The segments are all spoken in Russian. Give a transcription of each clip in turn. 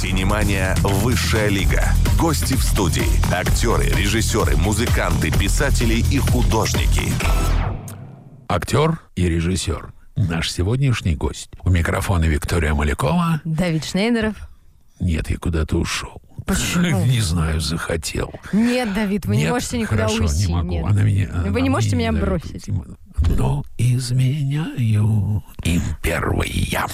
Синемания «Высшая лига». Гости в студии. Актеры, режиссеры, музыканты, писатели и художники. Актер и режиссер. Наш сегодняшний гость. У микрофона Виктория Малякова. Давид Шнейдеров. Нет, я куда-то ушел. Почему? Не знаю, захотел. Нет, Давид, вы не Нет, можете никуда хорошо, уйти. не могу. Нет. Она меня, Вы она не можете меня не дает бросить. Но изменяю им первый я.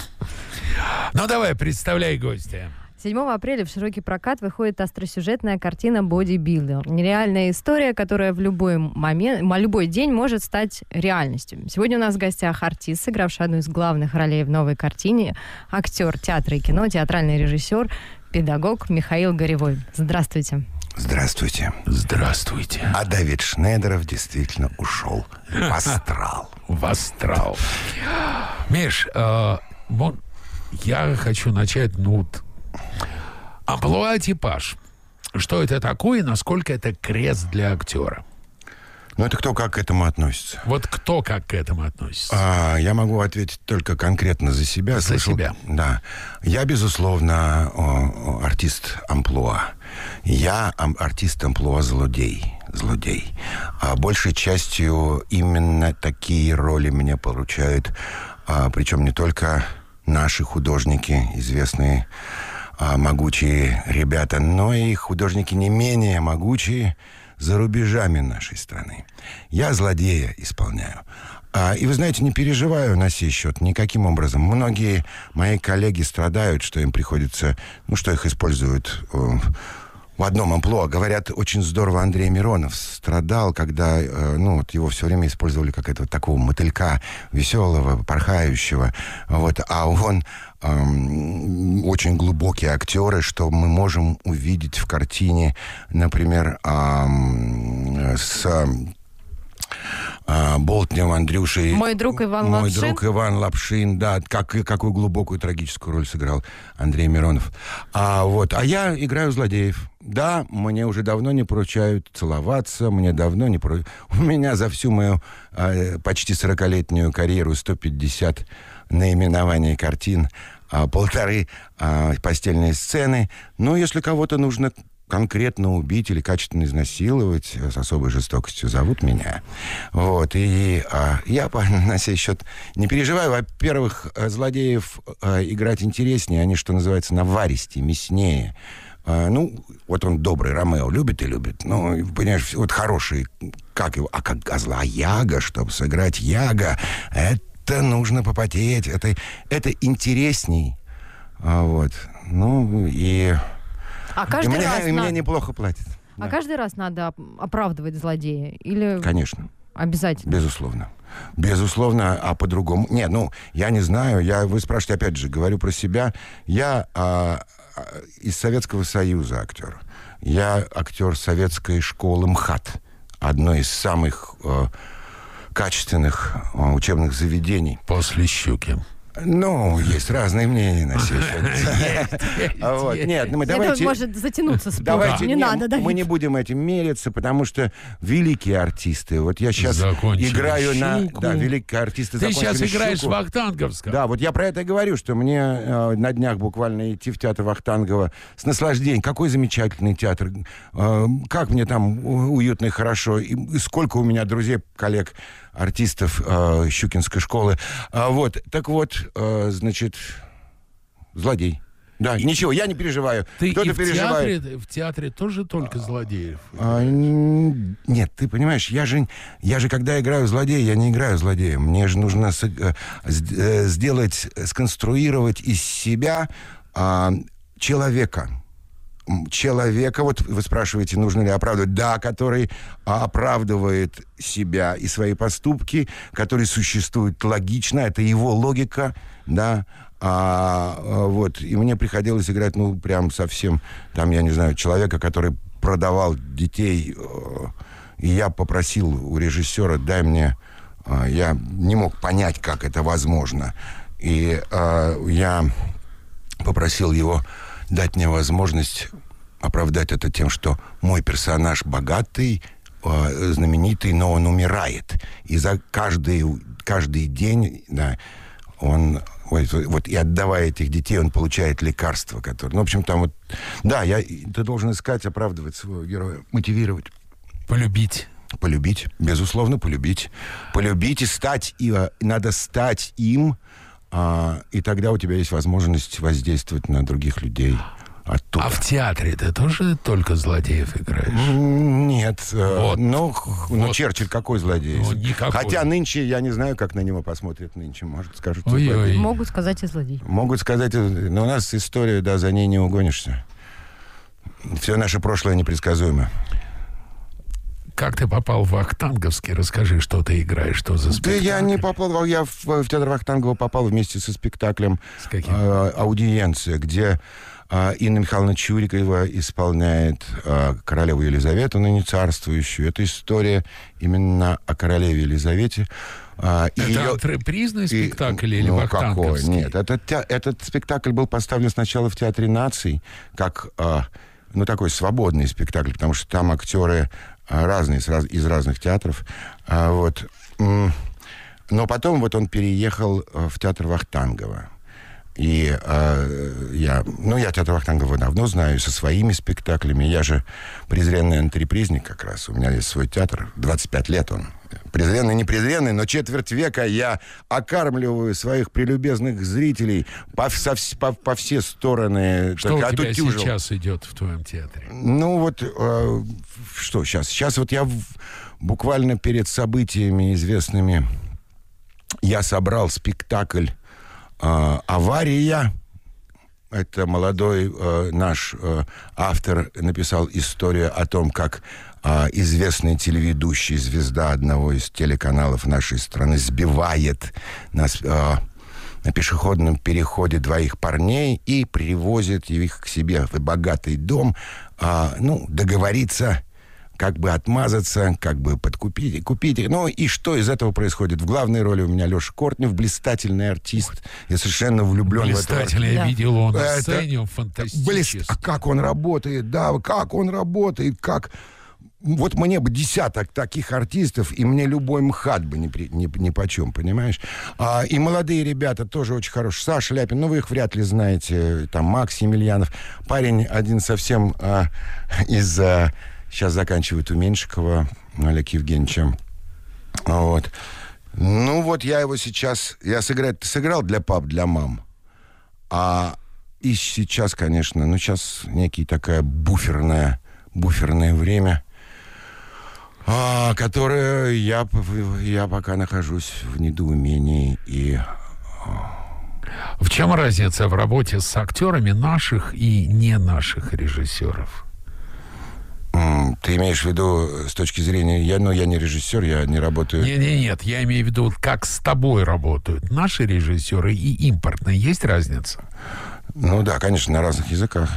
Ну давай, представляй гостя. 7 апреля в широкий прокат выходит остросюжетная картина «Бодибилдер». Нереальная история, которая в любой момент, любой день может стать реальностью. Сегодня у нас в гостях артист, сыгравший одну из главных ролей в новой картине, актер театра и кино, театральный режиссер, педагог Михаил Горевой. Здравствуйте. Здравствуйте. Здравствуйте. А Давид Шнейдеров действительно ушел в астрал. В астрал. Миш, э, вот я хочу начать, ну, вот, амплуа типаж. Что это такое и насколько это крест для актера? Ну, это кто как к этому относится? Вот кто как к этому относится? А, я могу ответить только конкретно за себя. За себя. Да. Я, безусловно, о, о, артист амплуа. Я ам- артист амплуа злодей. Злодей. А большей частью именно такие роли мне поручают. А, причем не только наши художники, известные могучие ребята, но и художники не менее могучие за рубежами нашей страны. Я злодея исполняю. А, и вы знаете, не переживаю на сей счет никаким образом. Многие мои коллеги страдают, что им приходится, ну, что их используют э, в одном амплуа. Говорят, очень здорово Андрей Миронов страдал, когда, э, ну, вот его все время использовали как этого такого мотылька веселого, порхающего. Вот, а он эм, очень глубокий актер, и что мы можем увидеть в картине, например, ам, с а, Болтнем Андрюшей. Мой друг Иван Мой Лапшин? друг Иван Лапшин, да. Как, какую глубокую трагическую роль сыграл Андрей Миронов. А, вот, а я играю злодеев. Да, мне уже давно не поручают целоваться, мне давно не поручают... У меня за всю мою э, почти 40-летнюю карьеру 150 наименований картин, а, полторы а, постельные сцены. Но если кого-то нужно конкретно убить или качественно изнасиловать э, с особой жестокостью, зовут меня. Вот, и а, я по- на сей счет не переживаю. Во-первых, э, злодеев э, играть интереснее, они, что называется, наваристее, мяснее. А, ну, вот он добрый, Ромео, любит и любит. Ну, понимаешь, вот хороший, как его, а как а зла Яга, чтобы сыграть Яга, это нужно попотеть, это, это интересней. А, вот, ну, и... А И каждый мне, раз и мне на- неплохо платят. А Да. каждый раз надо оп- оправдывать злодея? Или Конечно, обязательно? безусловно. Безусловно, а по-другому... Нет, ну, я не знаю. Я, вы спрашиваете, опять же, говорю про себя. Я а, а, из Советского Союза актер. Я актер советской школы МХАТ. Одной из самых э, качественных э, учебных заведений. После щуки. Ну, есть разные мнения на сей счет. А вот, Нет, ну мы Это давайте... может затянуться спор. Давайте не, надо, Давид. мы не будем этим мериться, потому что великие артисты. Вот я сейчас Закончили играю на да великие артисты. Ты сейчас играешь «Щуку». в Вахтанговском. Да, вот я про это и говорю, что мне э, на днях буквально идти в театр Вахтангова с наслаждением. Какой замечательный театр. Э, как мне там уютно и хорошо. И сколько у меня друзей, коллег, артистов э, Щукинской школы. А, вот, так вот, э, значит, злодей. Да, ничего, я не переживаю. Ты Кто-то и в переживает. театре, в театре тоже только злодеев. А, нет, ты понимаешь, я же, я же когда играю злодея, я не играю злодея. Мне же нужно с- э, э, сделать, сконструировать из себя а, человека. Человека, вот вы спрашиваете, нужно ли оправдывать, да, который а, оправдывает себя и свои поступки, который существует логично, это его логика, да, а, а, вот, и мне приходилось играть, ну, прям совсем, там, я не знаю, человека, который продавал детей, э, и я попросил у режиссера, дай мне, э, я не мог понять, как это возможно, и я попросил его дать мне возможность оправдать это тем, что мой персонаж богатый, э, знаменитый, но он умирает. И за каждый, каждый день да, он Вот, вот, и отдавая этих детей, он получает лекарства, которые... Ну, в общем, там вот... Да, я, ты должен искать, оправдывать своего героя, мотивировать. Полюбить. Полюбить, безусловно, полюбить. Полюбить и стать, и а, надо стать им, а, и тогда у тебя есть возможность воздействовать на других людей оттуда. А в театре ты тоже только злодеев играешь? Нет, э, Вот. ну, ну, Вот. Черчилль какой злодей? Ну, никакой. Хотя нынче, я не знаю, как на него посмотрят нынче, может, скажут, что Ой-ой. злодей. Могут сказать и злодей. Могут сказать, но у нас история, да, за ней не угонишься. Все наше прошлое непредсказуемо. Как ты попал в Ахтанговский? Расскажи, что ты играешь, что за Да спектакль. я не попал, в- я в, в театр Вахтангова попал вместе со спектаклем С каким? э, «Аудиенция», где э, Инна Михайловна Чурикова исполняет э, королеву Елизавету, ныне царствующую. Это история именно о королеве Елизавете. Э, и Это её- антрепризный и- спектакль или ну, какой? Нет, этот, этот спектакль был поставлен сначала в Театре наций, как а, ну, такой свободный спектакль, потому что там актеры а, разные, из, раз- из разных театров. А, вот. Но потом вот он переехал а, в Театр Вахтангова. И а, я, ну, я театр Вахтангова давно знаю, со своими спектаклями. Я же презренный антрепризник как раз. У меня есть свой театр, 25 лет он. Презренный, не презренный, но четверть века я окармливаю своих прелюбезных зрителей по, со по, по все стороны. Что Только у тебя отутюжил. сейчас идет в твоем театре? Ну вот, э, что сейчас? Сейчас вот я в- буквально перед событиями известными я собрал спектакль э, «Авария». Это молодой э, наш э, автор написал историю о том, как э, известный телеведущий, звезда одного из телеканалов нашей страны, сбивает нас... э, на пешеходном переходе двоих парней и привозит их к себе в богатый дом, а, ну, договориться, как бы отмазаться, как бы подкупить, и купить. Ну, и что из этого происходит? В главной роли у меня Леша Кортнев, блистательный артист. Я совершенно влюблен в этого. Я Да. видел его на сцене, он фантастический. А как он работает, да, как он работает, как... Вот мне бы десяток таких артистов, и мне любой МХАТ бы ни, при- ни, ни почем, понимаешь? А, и молодые ребята тоже очень хорошие. Саша Ляпин, ну вы их вряд ли знаете. Там Макс Емельянов. Парень один совсем а, из... а, сейчас заканчивает у Меньшикова Олег Евгеньевича. Вот. Ну вот я его сейчас... Я сыграть сыграл для пап, для мам. А и сейчас, конечно, ну сейчас некий такая буферная, буферное время, а, которое я, я пока нахожусь в недоумении и В чем разница в работе с актерами наших и не наших режиссеров? Ты имеешь в виду э, с точки зрения, я, ну я не режиссер, я не работаю. Не, не, нет, я имею в виду, как с тобой работают наши режиссеры и импортные. Есть разница? Ну да, конечно, на разных языках.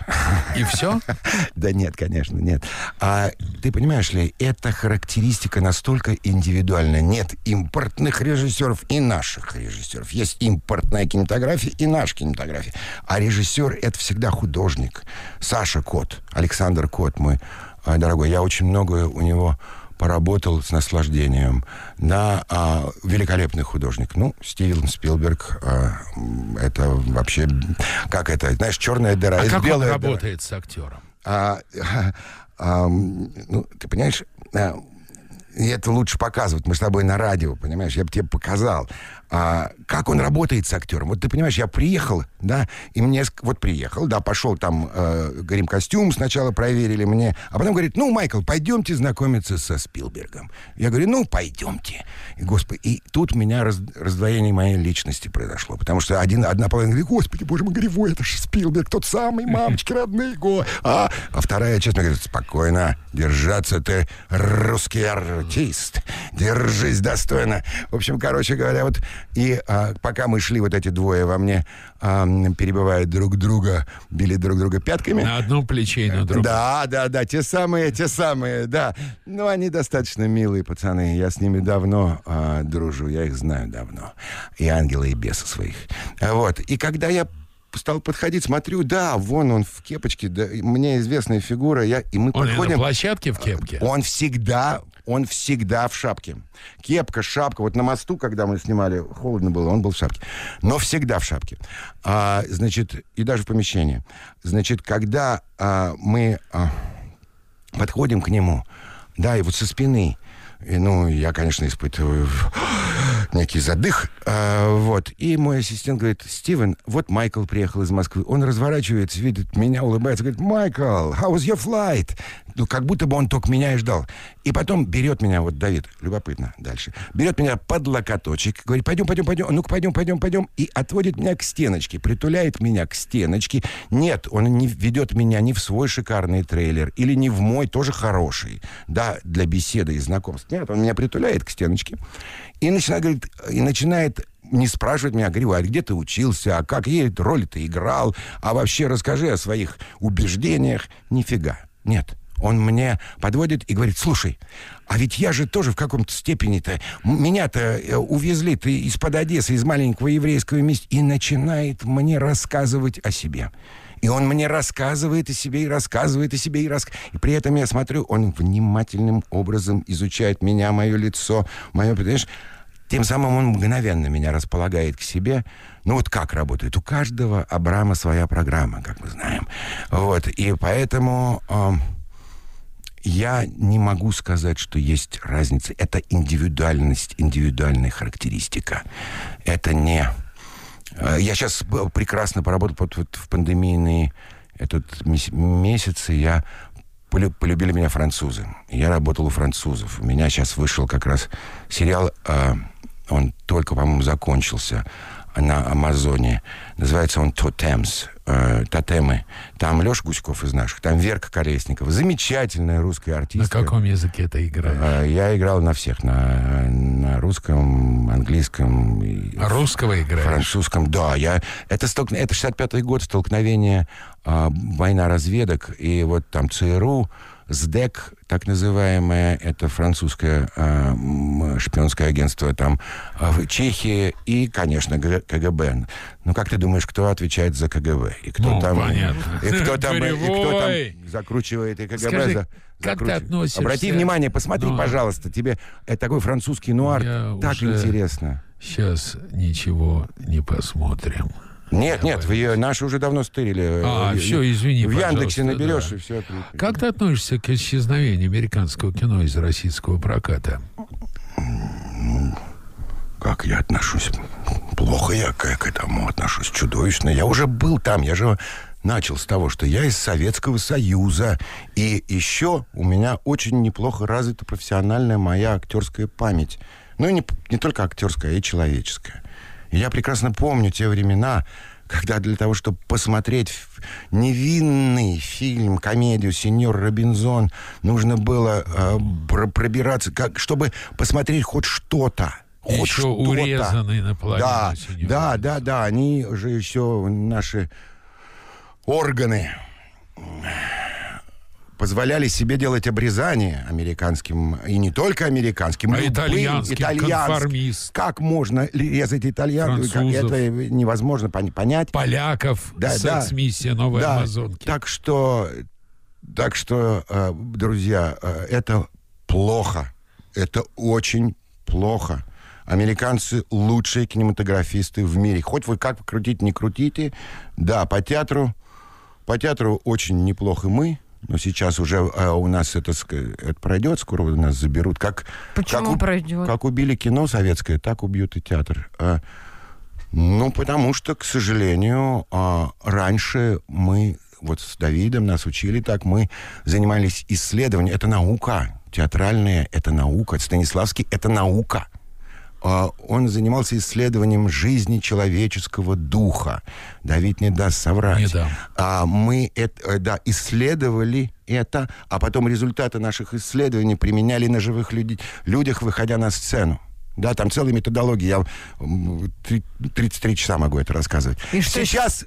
И все? Да нет, конечно, нет. А ты понимаешь ли, эта характеристика настолько индивидуальна. Нет импортных режиссеров и наших режиссеров. Есть импортная кинематография и наша кинематография. А режиссер — это всегда художник. Саша Кот, Александр Кот, мой а, дорогой. Я очень много у него поработал с наслаждением. Да, а, великолепный художник. Ну, Стивен Спилберг, а, это вообще, как это, знаешь, черная дыра. А как он белая дыра. работает с актером? А, а, м, ну, ты понимаешь, а, это лучше показывать. Мы с тобой на радио, понимаешь? Я бы тебе показал, а, как он работает с актером. Вот ты понимаешь, я приехал, да, и мне вот приехал, да, пошел там, э, говорим, костюм сначала проверили мне, а потом говорит, ну, Майкл, пойдемте знакомиться со Спилбергом. Я говорю, ну, пойдемте. И, господи, и тут меня раз- раздвоение моей личности произошло, потому что один, одна половина говорит, господи, боже мой, говорю, ой, это же Спилберг, тот самый, мамочки родные, го. А, а вторая, честно говорит, спокойно, держаться ты, русский артист, держись достойно. В общем, короче говоря, вот и а, пока мы шли, вот эти двое во мне а, перебивая друг друга, били друг друга пятками. На одном плече и на другом. Да, да, да, те самые, те самые, да. Ну, они достаточно милые пацаны. Я с ними давно а, дружу, я их знаю давно. И ангелы, и бесы своих. Вот. И когда я стал подходить, смотрю, да, вон он в кепочке, да, мне известная фигура, я, и мы Он и на подходим. площадке в кепке? Он всегда, он всегда в шапке. Кепка, шапка. Вот на мосту, когда мы снимали, холодно было, он был в шапке. Но всегда в шапке. А, значит, и даже в помещении. Значит, когда а, мы а, подходим к нему, да, и вот со спины, и, ну, я, конечно, испытываю некий задых. А, вот. И мой ассистент говорит, Стивен, вот Майкл приехал из Москвы. Он разворачивается, видит меня, улыбается, говорит, Майкл, how was your flight? Ну, как будто бы он только меня и ждал. И потом берет меня, вот Давид, любопытно дальше, берет меня под локоточек, говорит, пойдем, пойдем, пойдем, ну-ка, пойдем, пойдем, пойдем, и отводит меня к стеночке, притуляет меня к стеночке. Нет, он не ведет меня ни в свой шикарный трейлер, или не в мой, тоже хороший, да, для беседы и знакомств. Нет, он меня притуляет к стеночке и начинает, говорит, и начинает не спрашивать меня, говорю, а где ты учился, а как ей роли ты играл, а вообще расскажи о своих убеждениях. Нифига, нет. Он мне подводит и говорит, слушай, а ведь я же тоже в каком-то степени-то, меня-то э, увезли ты из-под Одессы, из маленького еврейского места, и начинает мне рассказывать о себе. И он мне рассказывает о себе, и рассказывает о себе, и рассказывает. И при этом я смотрю, он внимательным образом изучает меня, мое лицо, мое, понимаешь, тем самым он мгновенно меня располагает к себе. Ну вот как работает? У каждого Абрама своя программа, как мы знаем. Вот, и поэтому... Э, я не могу сказать, что есть разница. Это индивидуальность, индивидуальная характеристика. Это не... Э, я сейчас прекрасно поработал вот, в пандемийные этот месяцы. Я полюбили меня французы. Я работал у французов. У меня сейчас вышел как раз сериал, э, он только, по-моему, закончился на Амазоне. Называется он «Тотемс», э, «Тотемы». Там Леша Гуськов из наших, там Верка Колесникова. Замечательная русская артистка. На каком языке ты играешь? Э, я играл на всех. На, на русском, английском. А русского играешь? Французском, да. Я, это, столк... это 65-й год, столкновение, э, война разведок. И вот там ЦРУ, СДЭК, так называемое, это французское э, шпионское агентство там э, в Чехии и, конечно, КГБ. Ну, как ты думаешь, кто отвечает за КГБ? И кто ну, там, понятно. И кто там, и кто там закручивает и КГБ? Скажи, за, как ты относишься? Обрати внимание, посмотри, ну, пожалуйста, тебе это такой французский нуар так интересно. Сейчас ничего не посмотрим. Нет, нет, в ее, наши уже давно стырили. А, все, извини, В Яндексе наберешь, да. и все. Как ты относишься к исчезновению американского кино из российского проката? Как я отношусь? Плохо я к, к этому отношусь, чудовищно. Я уже был там, я же начал с того, что я из Советского Союза. И еще у меня очень неплохо развита профессиональная моя актерская память. Ну, не, не только актерская, а и человеческая. И я прекрасно помню те времена, когда для того, чтобы посмотреть невинный фильм, комедию «Сеньор Робинзон», нужно было э, пробираться, как, чтобы посмотреть хоть что-то. Хоть еще что-то. урезанный наполовину. Да, да, да, да, они же еще наши органы позволяли себе делать обрезание американским, и не только американским, а итальянским, итальянским. Как можно резать итальянцев? Это невозможно понять. Поляков, да, секс-миссия да, Новой да, Амазонки. Так что, так что, э, друзья, э, это плохо. Это очень плохо. Американцы лучшие кинематографисты в мире. Хоть вы как крутите, не крутите. Да, по театру, по театру очень неплохо мы но сейчас уже а у нас это, это пройдет, скоро нас заберут. Как, Почему как, пройдет? Как убили кино советское, так убьют и театр. А, ну, потому что, к сожалению, а, раньше мы, вот с Давидом нас учили так, мы занимались исследованием. Это наука. Театральная — это наука. Станиславский — это наука. А, он занимался исследованием жизни человеческого духа. Давид не даст соврать. Не дам. А мы это, э, да, исследовали это, а потом результаты наших исследований применяли на живых люди, людях, выходя на сцену. Да, там целая методология. Я 33 часа могу это рассказывать. И что Сейчас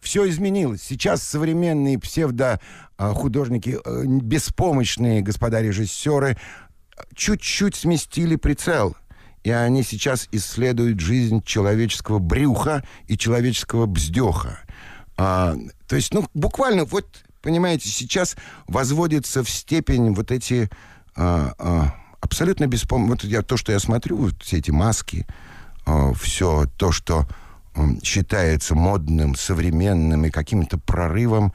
все изменилось. Сейчас современные псевдо-художники, э, беспомощные господа режиссеры, чуть-чуть сместили прицел – и они сейчас исследуют жизнь человеческого брюха и человеческого бздеха. А, то есть, ну, буквально, вот, понимаете, сейчас возводятся в степень вот эти а, а, абсолютно беспомощны. Вот я, то, что я смотрю, вот все эти маски, а, все то, что считается модным, современным и каким-то прорывом,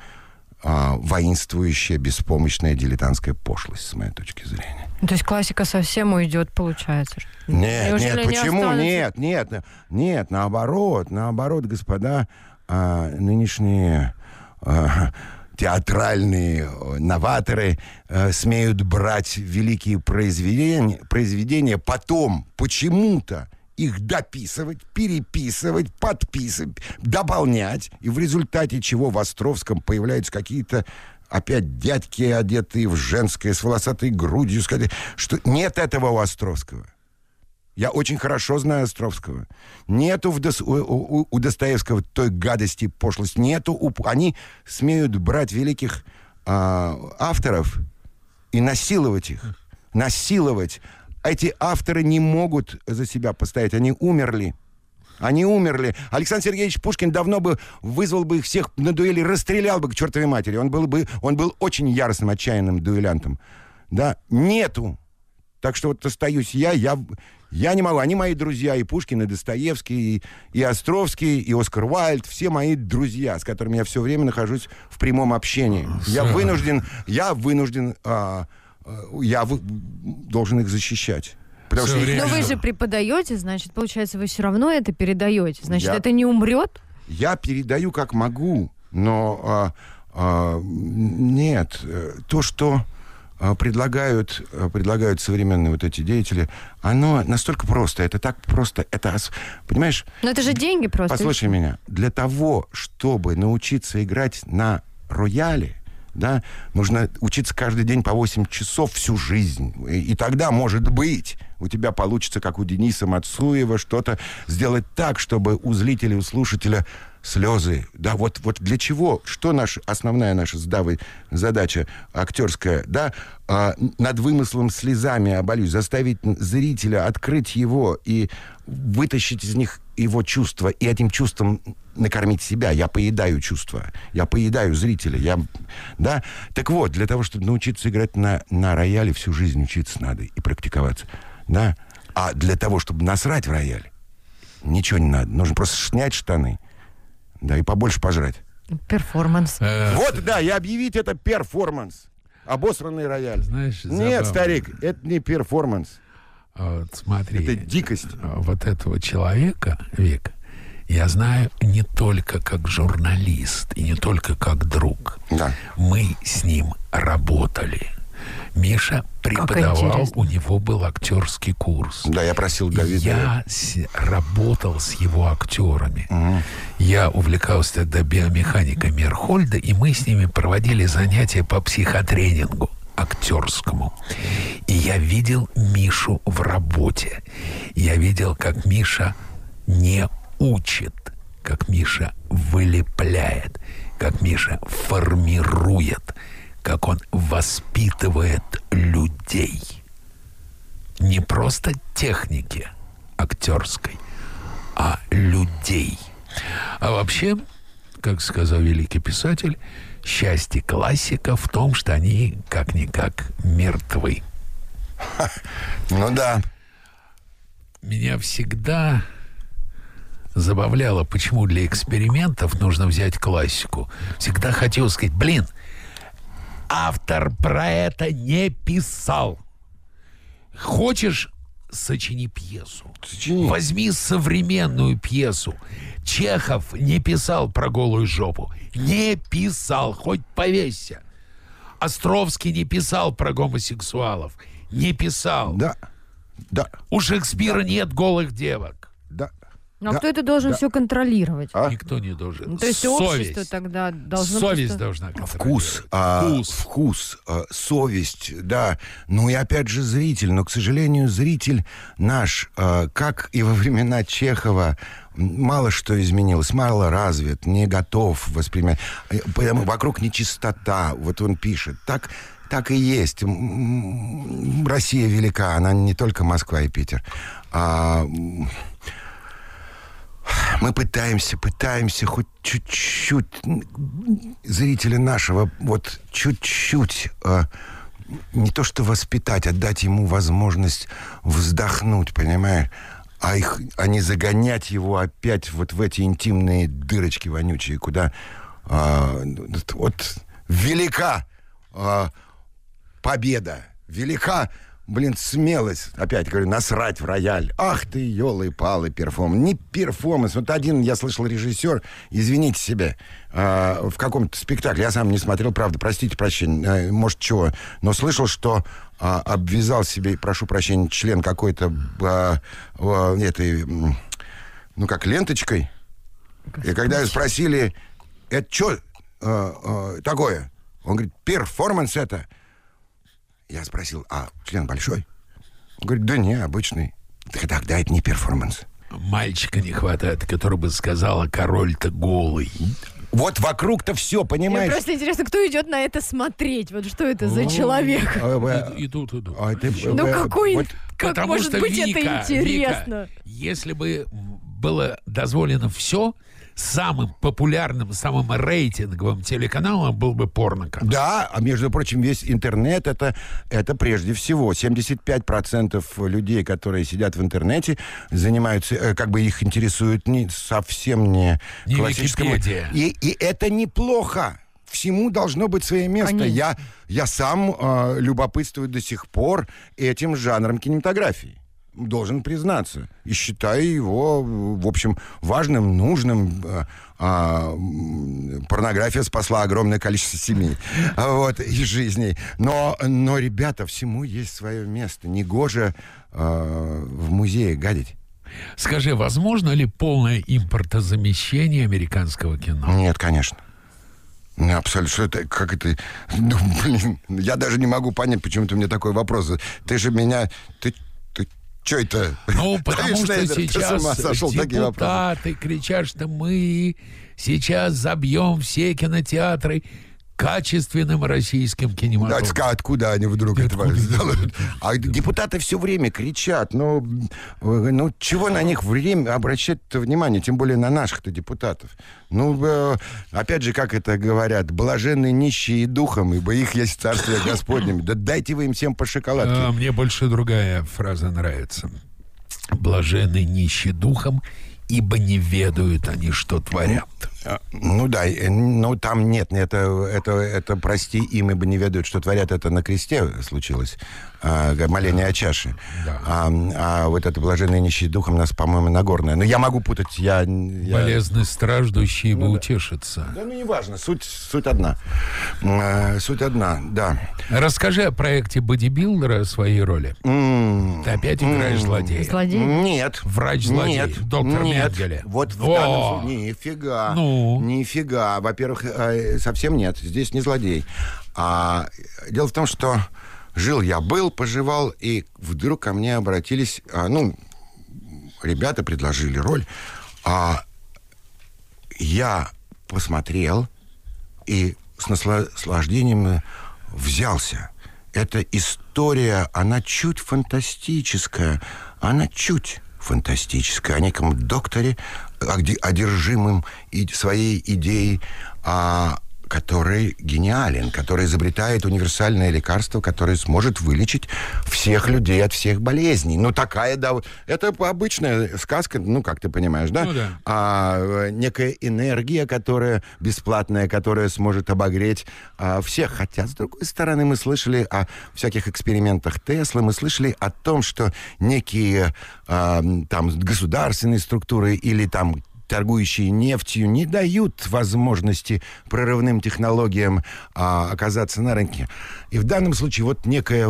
а, воинствующая, беспомощная дилетантская пошлость, с моей точки зрения. Ну, То есть классика совсем уйдет, получается. Нет, Неужели нет, не почему? останутся? Нет, нет, нет, наоборот, наоборот, господа, а, нынешние а, театральные новаторы э, смеют брать великие произведения, произведения, потом почему-то их дописывать, переписывать, подписывать, дополнять, и в результате чего в Островском появляются какие-то опять дядьки, одетые в женское, с волосатой грудью, сказать, что нет этого у Островского. Я очень хорошо знаю Островского. Нету в Дос- у, у- у Достоевского той гадости, пошлости. Нету. у- они смеют брать великих а, авторов и насиловать их. Насиловать. Эти авторы не могут за себя постоять. Они умерли. Они умерли. Александр Сергеевич Пушкин давно бы вызвал бы их всех на дуэли, расстрелял бы к чертовой матери. Он был бы, он был очень яростным, отчаянным дуэлянтом. Да, нету. Так что вот остаюсь я, я, я не могу. Они мои друзья, и Пушкин, и Достоевский, и, и Островский, и Оскар Уайльд. Все мои друзья, с которыми я все время нахожусь в прямом общении. Я вынужден, я вынужден, а, а, я вы- должен их защищать. Потому Всё что время. Но вы же преподаете, значит, получается, вы все равно это передаете. Значит, Я- это не умрет? я передаю как могу, но а, а, нет, э, то, что а, предлагают, а, предлагают современные вот эти деятели, оно настолько просто, это так просто, это, ос- понимаешь, Но это же деньги просто. послушай меня, для того, чтобы научиться играть на рояле, да, нужно учиться каждый день по 8 часов всю жизнь. И, и тогда, может быть, у тебя получится, как у Дениса Мацуева, что-то сделать так, чтобы у зрителя, у слушателя слезы. Да, вот, вот для чего? Что наша, основная наша с Давой задача актерская, да, а, над вымыслом слезами оболюсь, заставить зрителя открыть его и вытащить из них его чувства, и этим чувством накормить себя. Я поедаю чувства, я поедаю зрителя, я, да. Так вот, для того, чтобы научиться играть на, на рояле, всю жизнь учиться надо и практиковаться, да. А для того, чтобы насрать в рояль, ничего не надо. Нужно просто снять штаны, да, и побольше пожрать. Перформанс. Э, Вот, да, и объявить это перформанс. Обосранный рояль. Знаешь, Нет, забавно. старик, это не перформанс. А Вот смотри. Это дикость. а, вот этого человека, Вик, я знаю не только как журналист и не только как друг. Да. Мы с ним работали. Миша преподавал, у него был актерский курс. Да, я просил Давида. Я с- работал с его актерами. Я увлекался тогда биомеханикой Мерхольда, и мы с ними проводили занятия по психотренингу актерскому. И я видел Мишу в работе. Я видел, как Миша не учит, как Миша вылепляет, как Миша формирует, как он воспитывает людей не просто техники актерской, а людей. А вообще, как сказал великий писатель, счастье классика в том, что они как-никак мертвы. Ну да. Меня всегда забавляло, почему для экспериментов нужно взять классику. Всегда хотел сказать, блин, автор про это не писал. Хочешь, сочини пьесу. Сочини. Возьми современную пьесу. Чехов не писал про голую жопу. Не писал, хоть повесься. Островский не писал про гомосексуалов. Не писал. Да. Да. У Шекспира нет голых девок. Да. Ну, а Да. кто это должен Да. все контролировать? А? Никто не должен. Ну, то есть Совесть. общество тогда должно Совесть просто- должна Вкус, а, Вкус. вкус, а, совесть, да. Ну и опять же зритель. Но, к сожалению, зритель наш, а, как и во времена Чехова, мало что изменилось, мало развит, не готов воспринимать. Э, Потому вокруг нечистота. Вот он пишет. Так, так и есть. Россия велика, она не только Москва и Питер. А, мы пытаемся, пытаемся хоть чуть-чуть зрителя нашего, вот чуть-чуть, а, не то что воспитать, а дать ему возможность вздохнуть, понимаешь? А, их, а не загонять его опять вот в эти интимные дырочки вонючие, куда а, вот велика а, победа, велика блин, смелость, опять говорю, насрать в рояль. Ах ты, елы-палы, перформанс. Не перформанс. Вот один, я слышал, режиссер, извините себя, э, в каком-то спектакле, я сам не смотрел, правда, простите прощения, э, может, чего, но слышал, что э, обвязал себе, прошу прощения, член какой-то э, э, этой, ну, как ленточкой. Господи. И когда спросили, это что э, э, такое? Он говорит, перформанс это. Я спросил, а член большой? Он говорит, да не, обычный. Так тогда это не перформанс. Мальчика не хватает, который бы сказал, а король-то голый. Вот вокруг-то все, понимаешь? Мне просто интересно, кто идет на это смотреть? Вот что это за человек? А, идут, идут. А, ну какой, как может быть это интересно? Если бы было дозволено все, самым популярным, самым рейтинговым телеканалом был бы порноканал. Да, а между прочим, весь интернет это, это прежде всего. 75% людей, которые сидят в интернете, занимаются, э, как бы их интересует не, совсем не, не классическому. И, и это неплохо всему должно быть свое место. Я, я сам э, любопытствую до сих пор этим жанром кинематографии должен признаться. И считаю его, в общем, важным, нужным. А, а порнография спасла огромное количество семей вот, и жизней. Но, но, ребята, всему есть свое место. Негоже а, в музее гадить. Скажи, возможно ли полное импортозамещение американского кино? Нет, конечно. Ну, абсолютно. Что это, как это... Ну, блин, я даже не могу понять, почему ты мне такой вопрос. Ты же меня... Ты что это? Ну, потому что сейчас сошел, депутаты кричат, что мы сейчас забьем все кинотеатры качественным российским кинематографом. Да, откуда они вдруг это сделают? А депутаты все время кричат, ну, ну чего на них время обращать внимание, тем более на наших-то депутатов? Ну, э, опять же, как это говорят, блаженные нищие духом, ибо их есть царствие Господнем. Да дайте вы им всем по шоколадке. А, мне больше другая фраза нравится. Блаженные нищие духом, ибо не ведают они, что творят. А, ну да, ну там нет, это, это, это прости им, ибо не ведают, что творят, это на кресте случилось, а, моление о чаше. Да. А, а вот это блаженное нищий духом нас, по-моему, Нагорное. Но я могу путать, я... я... Болезный страждущий, ну, бы да. утешится. Да, ну неважно, суть, суть одна. А, суть одна, да. Расскажи о проекте бодибилдера своей роли. Mm. Ты опять играешь mm. злодея. Злодей? Нет. Врач-злодей. Нет. Доктор Нет. Менгеле. Вот в данном случае... Нифига. Ну, ну? Нифига. Во-первых, э, совсем нет. Здесь не злодей. А дело в том, что жил я был, поживал, и вдруг ко мне обратились, а, ну, ребята предложили роль, а я посмотрел и с наслаждением взялся. Эта история, она чуть фантастическая, она чуть фантастическое, о неком докторе, одержимым своей идеей, а который гениален, который изобретает универсальное лекарство, которое сможет вылечить всех людей от всех болезней. Ну, такая, да, это обычная сказка, ну, как ты понимаешь, да? Ну, да. А, некая энергия, которая бесплатная, которая сможет обогреть а, всех. Хотя, с другой стороны, мы слышали о всяких экспериментах Теслы, мы слышали о том, что некие а, там государственные структуры или там торгующие нефтью, не дают возможности прорывным технологиям а, оказаться на рынке. И в данном случае вот некая,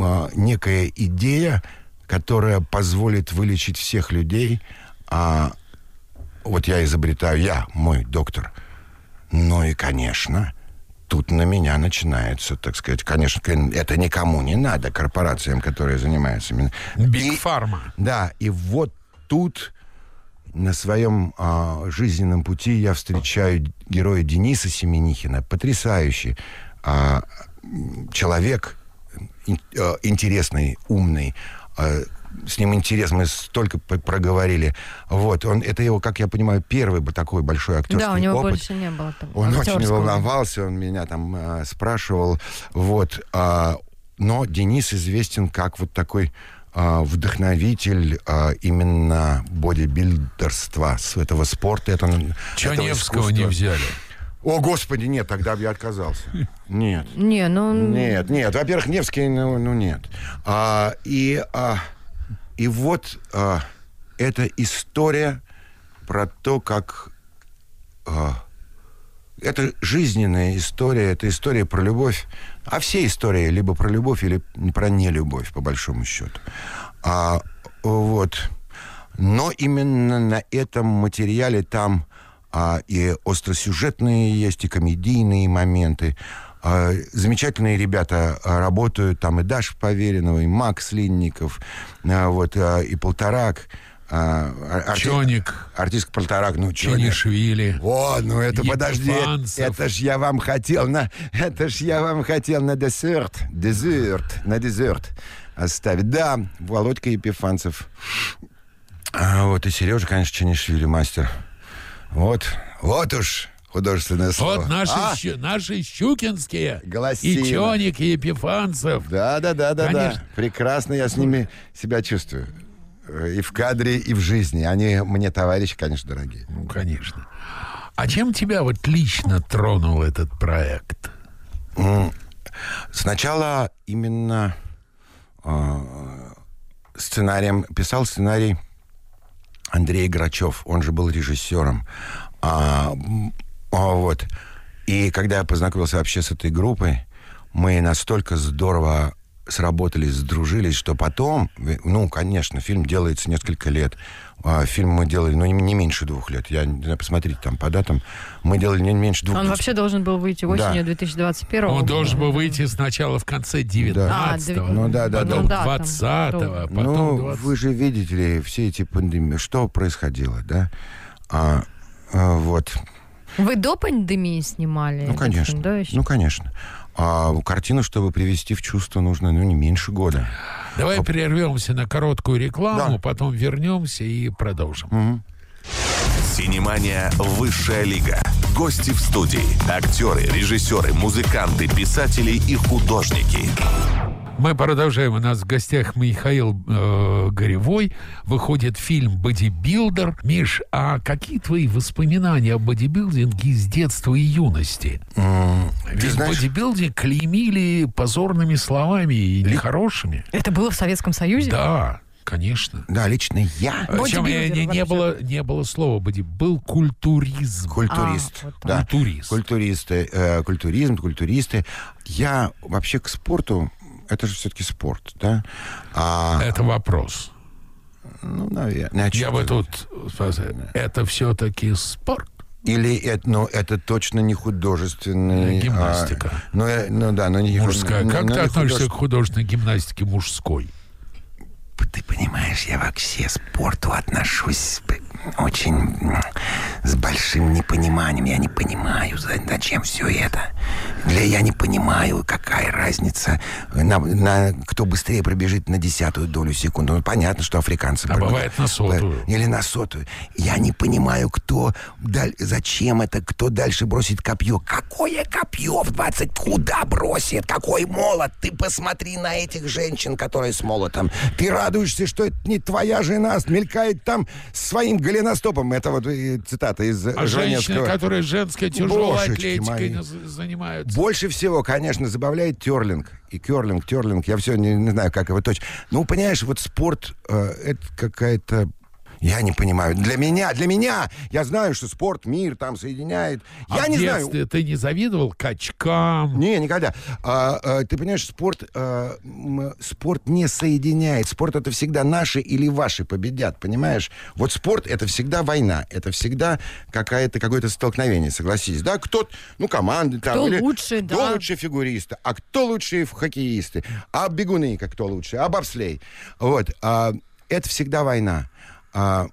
а, некая идея, которая позволит вылечить всех людей, а, вот я изобретаю, я, мой доктор. Ну и, конечно, тут на меня начинается, так сказать, конечно, это никому не надо, корпорациям, которые занимаются... Биг фарма. Да, и вот тут на своем а, жизненном пути я встречаю героя Дениса Семенихина, потрясающий а, человек, ин, а, интересный, умный, э, с ним интерес, мы столько проговорили. Вот, он, это его, как я понимаю, первый бы такой большой актерский Да, у него опыт. больше не было там Он очень волновался, он меня там э, спрашивал. Вот. а, но Денис известен как вот такой а, вдохновитель а, именно бодибилдерства, с этого спорта. Это, этого Чаневского не искусства. взяли. О, господи, нет, тогда бы я отказался. Нет. Не, ну... Нет, нет. Во-первых, Невский, ну, ну, нет. А, и, а, и вот а, эта история про то, как... а, это жизненная история, это история про любовь. А все истории либо про любовь, или про нелюбовь, по большому счету. А, вот. Но именно на этом материале там а, и остросюжетные есть, и комедийные моменты. А, замечательные ребята а, работают, там и Даша Поверенова, и Макс Линников, а, вот, а, и Полторак. А, арти- Чоник, Артист Полторак, ну, Чоник. Чинишвили. Вот, ну это подожди, это ж я вам хотел на, это ж я вам хотел на десерт, дезерт, на дезерт оставить. Да, Володька Епифанцев. А, вот и Сережа, конечно, Чанишвили, мастер. Вот, вот уж художественное слово. Вот наши, А? щу- наши щукинские. Голосина. И Чоник, и Епифанцев. Да, да, да, да, да. Конечно. Прекрасно я с ними себя чувствую. Э, И в кадре, и в жизни. Они мне товарищи, конечно, дорогие. Ну, конечно. А чем тебя вот лично тронул этот проект? Сначала именно э, сценарием писал сценарий Андрей Грачев, он же был режиссером. А, а, вот. И когда я познакомился вообще с этой группой, мы настолько здорово сработались, сдружились, что потом, э, ну, конечно, фильм делается несколько лет. А, фильм мы делали, ну, не, не меньше двух лет. Я не знаю, посмотрите там по датам. Мы делали не меньше двух Он лет. вообще должен был выйти осенью 2021 Он года. должен был выйти сначала в конце 19-го, А, Ну да, да, потом да. 20-го, потом ну, 20 вы же видите ли все эти пандемии, что происходило, да? А, а, вот, Вы до пандемии снимали? ну конечно, фильм, да, еще? ну конечно. А картину, чтобы привести в чувство, нужно, ну не меньше года. Давай прервемся на короткую рекламу, Да. потом вернемся и продолжим. Синемания «Высшая лига». Гости в студии. Актеры, режиссеры, музыканты, писатели и художники. Мы продолжаем. У нас в гостях Михаил э, Горевой. Выходит фильм «Бодибилдер». Миш, а какие твои воспоминания о бодибилдинге из детства и юности? Ведь знаешь- бодибилдинг клеймили позорными словами и нехорошими. Это было в Советском Союзе? Да, конечно. Да, лично я Причем Бодибилдер не, не было, не было слова боди, был культуризм. культурист. А, вот да. Культурист. Культуристы, э, культуризм, культуристы. Я вообще к спорту, это же все-таки спорт, да? А, Это вопрос. ну, наверное. Я бы тут это все-таки спорт. Или это, ну, это точно не художественный... Гимнастика. а, ну, э, ну да, но не Мужская. ну, Как ну, ты относишься к художественный. художественной гимнастике мужской? Ты понимаешь, я вообще к спорту отношусь очень с большим непониманием. Я не понимаю, за- зачем все это. Для, я не понимаю, какая разница, на, на- кто быстрее пробежит на десятую долю секунды. Ну, понятно, что африканцы... А пробегают. бывает на сотую. Или на сотую. Я не понимаю, кто... даль- зачем это, кто дальше бросит копье. Какое копье в 20? Куда бросит? Какой молот? Ты посмотри на этих женщин, которые с молотом. Ты радуешься, что это не твоя жена, мелькает там своим голеностопом. Это вот э, цитата из А женщины, Жванецкого. которые женской тяжелой Божечки атлетикой мои. занимаются. Больше всего, конечно, забавляет терлинг. И керлинг, терлинг, я все не, не знаю, как его точно. Ну, понимаешь, вот спорт, э, это какая-то... Я не понимаю. Для меня, для меня, я знаю, что спорт, мир там соединяет. А я в не знаю. ты не завидовал качкам? Не, никогда. А, а, ты понимаешь, спорт, а, спорт не соединяет. Спорт это всегда наши или ваши победят, понимаешь? Вот спорт это всегда война, это всегда какая-то какое-то столкновение, согласитесь, да? Кто, ну команды там, Кто или лучше, кто да. лучше фигуристы, а кто лучше в хоккеисты, а бегуны как кто лучше, а бобслей, вот. а, это всегда война. А,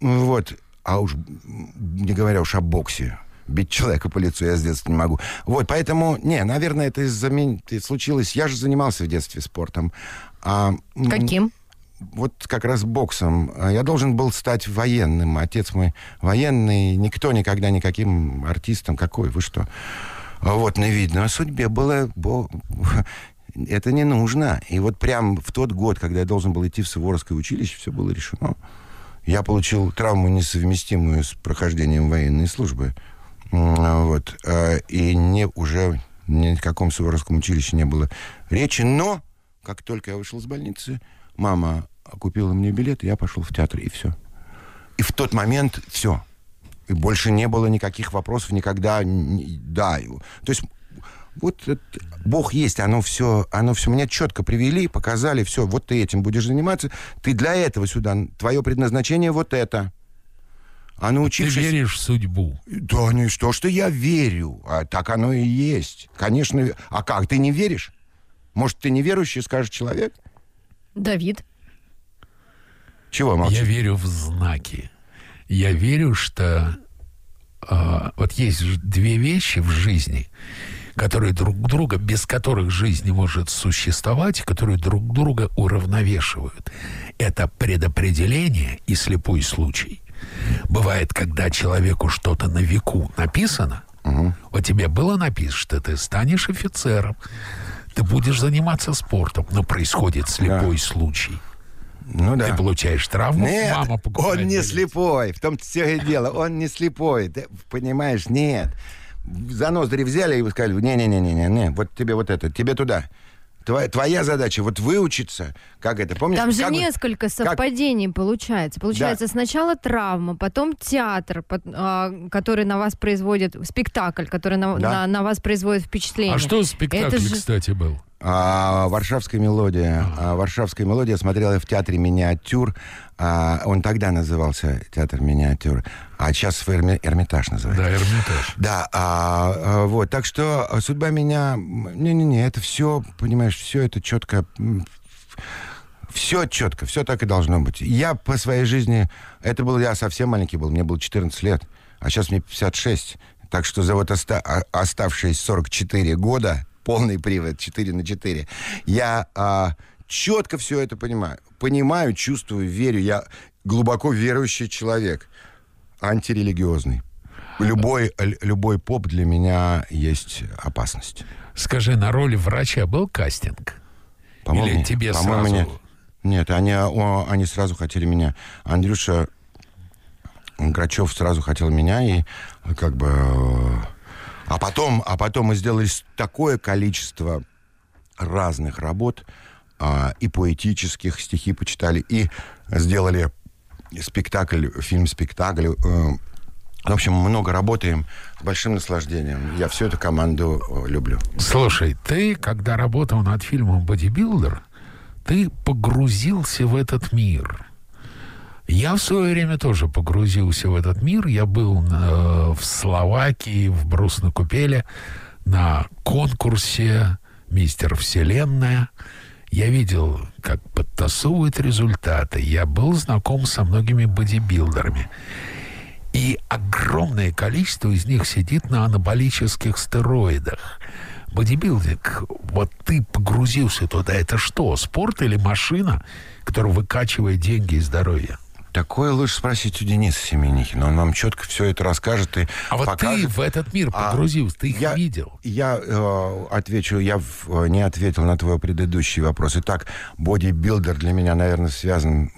вот, а уж не говоря уж о боксе. Бить человека по лицу я с детства не могу. Вот, поэтому, не, наверное, это из-за меня это случилось. Я же занимался в детстве спортом. А, Каким? вот как раз боксом. А Я должен был стать военным. Отец мой военный. Никто никогда никаким артистом. Какой? Вы что? А Вот, не видно. А судьбе было... бо- Это не нужно. И вот прям в тот год, когда я должен был идти в Суворовское училище, все было решено. Я получил травму, несовместимую с прохождением военной службы. М, Вот. А, И не уже ни о каком Суворовском училище не было речи. Но, как только я вышел из больницы, мама купила мне билет, я пошел в театр, и все. И в тот момент все. И больше не было никаких вопросов никогда. Да. То есть вот это- Бог есть, оно все, оно все меня четко привели, показали, все, вот ты этим будешь заниматься, ты для этого сюда, твое предназначение вот это. А Ты научившись... веришь в судьбу. Да не что, что я верю, а так оно и есть. Конечно, а как, ты не веришь? Может, ты неверующий, скажет человек? Давид. Чего молчишь? Я верю в знаки. Я верю, что а, вот есть две вещи в жизни, которые друг друга, без которых жизнь не может существовать, которые друг друга уравновешивают. Это предопределение и слепой случай. Бывает, когда человеку что-то на веку написано, вот тебе было написано, что ты станешь офицером, ты будешь заниматься спортом, но происходит слепой случай. Ну да. Ты получаешь травму, Нет, мама покупает он не билет. слепой. В том-то все и дело. Он не слепой. Ты понимаешь, нет. За ноздри взяли и сказали, не-не-не-не, не, вот тебе вот это, тебе туда. Твоя, твоя задача вот выучиться, как это, помнишь? Там же как несколько совпадений получается. Получается, сначала травма, потом театр, пот- а, который на вас производит, спектакль, который на, Да. на- на вас производит впечатление. А что спектакль, же- кстати, был? А, Варшавская мелодия. А, Варшавская мелодия смотрела я в театре миниатюр. А, он тогда назывался театр миниатюр, а сейчас Эрми- Эрмитаж называется. Да, Эрмитаж. Да, а, а, вот, так что судьба меня... Не-не-не, это все, понимаешь, все это четко... Все четко, все так и должно быть. Я по своей жизни... Это был я совсем маленький был, мне было 14 лет, а сейчас мне 56. Так что за вот оста- а- оставшиеся 44 года, полный привод 4 на 4, я а, четко все это понимаю. Понимаю, чувствую, верю. Я глубоко верующий человек, антирелигиозный. Любой, любой поп для меня есть опасность. Скажи, на роль врача был кастинг? Или не- тебе по-моему, сразу? нет. Нет, они, о, они сразу хотели меня. Андрюша Грачев сразу хотел меня, и как бы... э, А потом, а потом мы сделали такое количество разных работ, а, и поэтических, стихи почитали, и сделали спектакль, фильм-спектакль. э, В общем, много работаем с большим наслаждением. Я всю эту команду э, люблю. Слушай, ты, когда работал над фильмом «Бодибилдер», ты погрузился в этот мир. Я в свое время тоже погрузился в этот мир. Я был э, в Словакии, в Брусно-Купеле, на конкурсе «Мистер Вселенная». Я видел, как подтасовывают результаты. Я был знаком со многими бодибилдерами. И огромное количество из них сидит на анаболических стероидах. Бодибилдинг, вот ты погрузился туда, это что, спорт или машина, которая выкачивает деньги и здоровье? Такое лучше спросить у Дениса Семенихина. Он вам четко все это расскажет и А вот покажет. ты в этот мир А погрузился, ты их я, видел. Я э, отвечу, я в- э, не ответил на твой предыдущий вопрос. Итак, бодибилдер для меня, наверное, связан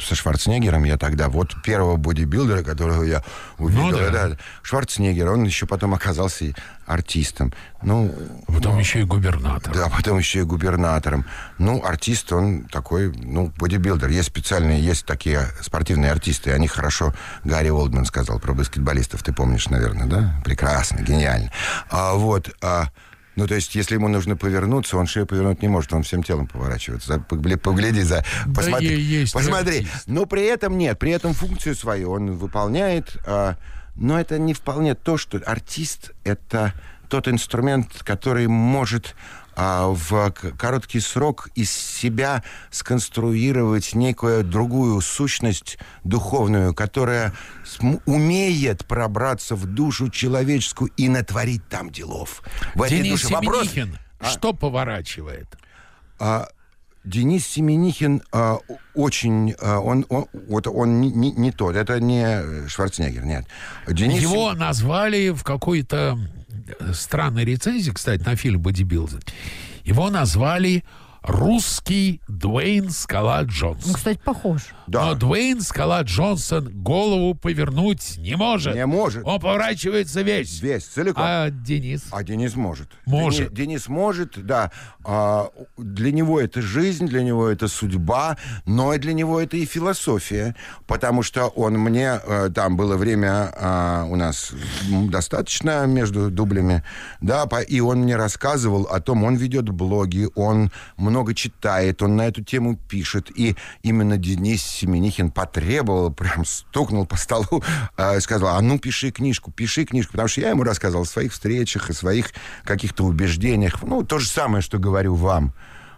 со Шварценеггером. Я тогда, вот первого бодибилдера, которого я увидел, Ну да. да, Шварценеггер, он еще потом оказался артистом. Ну, Потом еще и губернатор. да, потом еще и губернатором. Ну, артист, он такой, ну, бодибилдер. Есть специальные, есть такие спортивные артисты, они хорошо, Гарри Олдман сказал про баскетболистов, ты помнишь, наверное, да? Прекрасно, гениально. А, вот, а, ну, то есть, если ему нужно повернуться, он шею повернуть не может, он всем телом поворачивается. Погляди за... Да Посмотри, е- есть посмотри. Но при этом нет, при этом функцию свою он выполняет, а, но это не вполне то, что артист — это тот инструмент, который может а, в короткий срок из себя сконструировать некую другую сущность духовную, которая умеет пробраться в душу человеческую и натворить там делов. В этой Денис душе вопрос... Семенихин, что поворачивает? а, Денис Семенихин а, очень... а, он, он, вот он не, не, не тот. Это не Шварценеггер, нет. Денис Его Сем- назвали в какой-то э, странной рецензии, кстати, на фильм «Бодибилдер». Его назвали «Русский Дуэйн Скала Ну, Джонсон». кстати, похож. Да. Но Дуэйн Скала Джонсон голову повернуть не может. Не может. Он поворачивается весь. Весь, целиком. А Денис? А Денис может. Может. Дени- Денис может, да. А, для него это жизнь, для него это судьба, но и для него это и философия, потому что он мне, э, там было время а, у нас достаточно между дублями, да, и он мне рассказывал о том, он ведет блоги, он много читает, он на эту тему пишет, и именно Денис Семенихин потребовал, прям стукнул по столу, э, сказал, а ну пиши книжку, пиши книжку, потому что я ему рассказывал о своих встречах, о своих каких-то убеждениях, ну, то же самое, что говорю вам.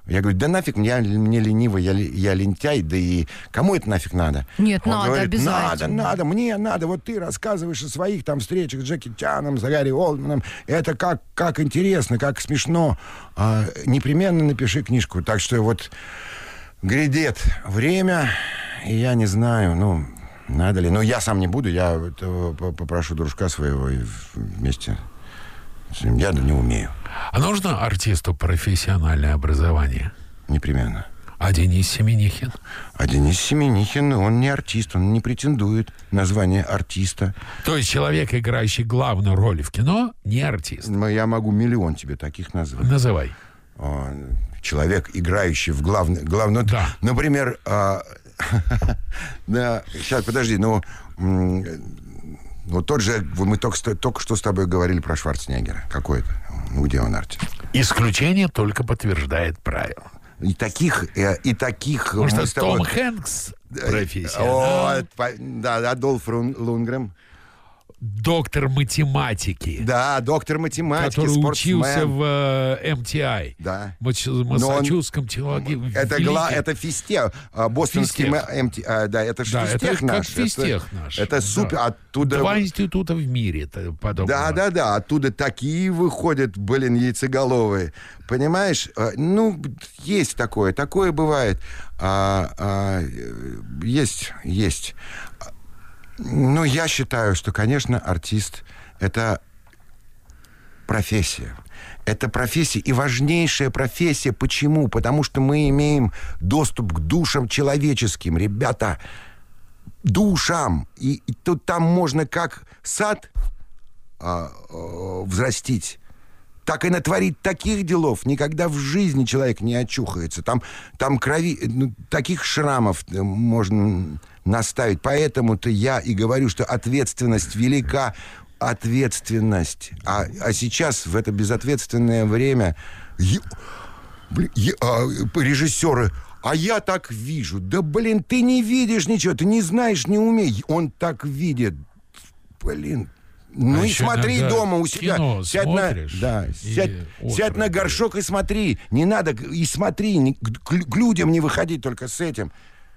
Я говорю, да нафиг, мне, мне лениво, я, я лентяй, да и кому это нафиг надо? Нет, Он надо говорит, обязательно. Надо, надо, мне надо. Вот ты рассказываешь о своих там встречах с Джеки Чаном, с Гарри Олдманом. Это как, как интересно, как смешно. А, непременно напиши книжку. Так что вот грядет время, и я не знаю, ну, надо ли. Но я сам не буду, я э, попрошу дружка своего и вместе. Я не умею, А нужно артисту профессиональное образование? непременно. А Денис Семенихин? А Денис Семенихин, он не артист, он не претендует на звание артиста. То есть человек, играющий главную роль в кино, не артист. Но Я могу миллион тебе таких назвать. Называй. А, Человек, играющий в главный... главную... Да. Например, а, сейчас, подожди, ну... Вот тот же, мы только, что- только что с тобой говорили про Шварценеггера. Какой это? Ну, где он артист? Исключение только подтверждает правило. И таких, э, и таких... Что с тобой- Том Хэнкс О, профессионал, по- да, Адольф Лунгрен. Доктор математики, Да, доктор математики, который спортсмен. учился в э, МТИ, Да. Мач- он- Массачусетском технологии. Это, гла, это физтех, а, бостонский Физтех. м- МТ, а, да, это же Да, это физтех как наш. физтех это, наш. Это Да. супер, оттуда... Два института в мире это подобного. Да, да, да, оттуда такие выходят, блин, яйцеголовые. Понимаешь? А, Ну, есть такое, такое бывает. А, а, э, есть, есть. Ну, я считаю, что, конечно, артист — это профессия. Это профессия и важнейшая профессия. Почему? Потому что мы имеем доступ к душам человеческим. Ребята, душам. И, и тут там можно как сад а, а, взрастить, так и натворить таких делов. Никогда в жизни человек не очухается. Там, там крови, ну, таких шрамов э, можно наставить. Поэтому-то я и говорю, что ответственность велика. Ответственность. А, а сейчас, в это безответственное время, е- блин, е- а, режиссеры, а я так вижу. Да, блин, ты не видишь ничего, ты не знаешь, не умеешь. Он так видит. Блин, ну А и смотри дома у себя. кино сядь на, да, сядь, сядь на горшок и смотри. Не надо, и смотри, не- к, к людям не выходи только с этим.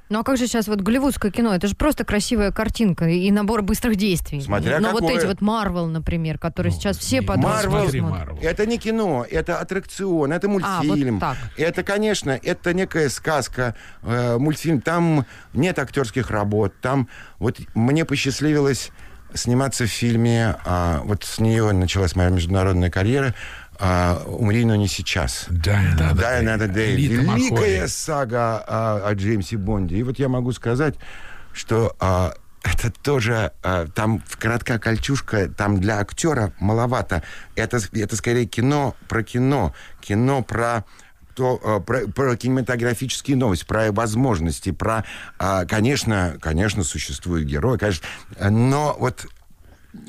Ну а как же сейчас вот голливудское кино? Это же просто красивая картинка и набор быстрых действий. Смотря Но вот какое. эти вот Марвел, например, который сейчас все подростки Марвел-. Это не кино, это аттракцион, это А, вот мультфильм. так. Это, конечно, это некая сказка, э, мультфильм. Там нет актерских работ. Там вот мне посчастливилось сниматься в фильме. а, вот с нее началась моя международная карьера. А, «Умри, но не сейчас». Die Another Die Day. Another Day. Лита Великая сага о, о Джеймсе Бонде. И вот я могу сказать, что а, это тоже а, там коротка кольчушка, там для актера маловато. Это, это скорее кино про кино, кино про то, а, про, про кинематографические новости, про возможности, про, а, конечно, конечно, существует герой, конечно, но вот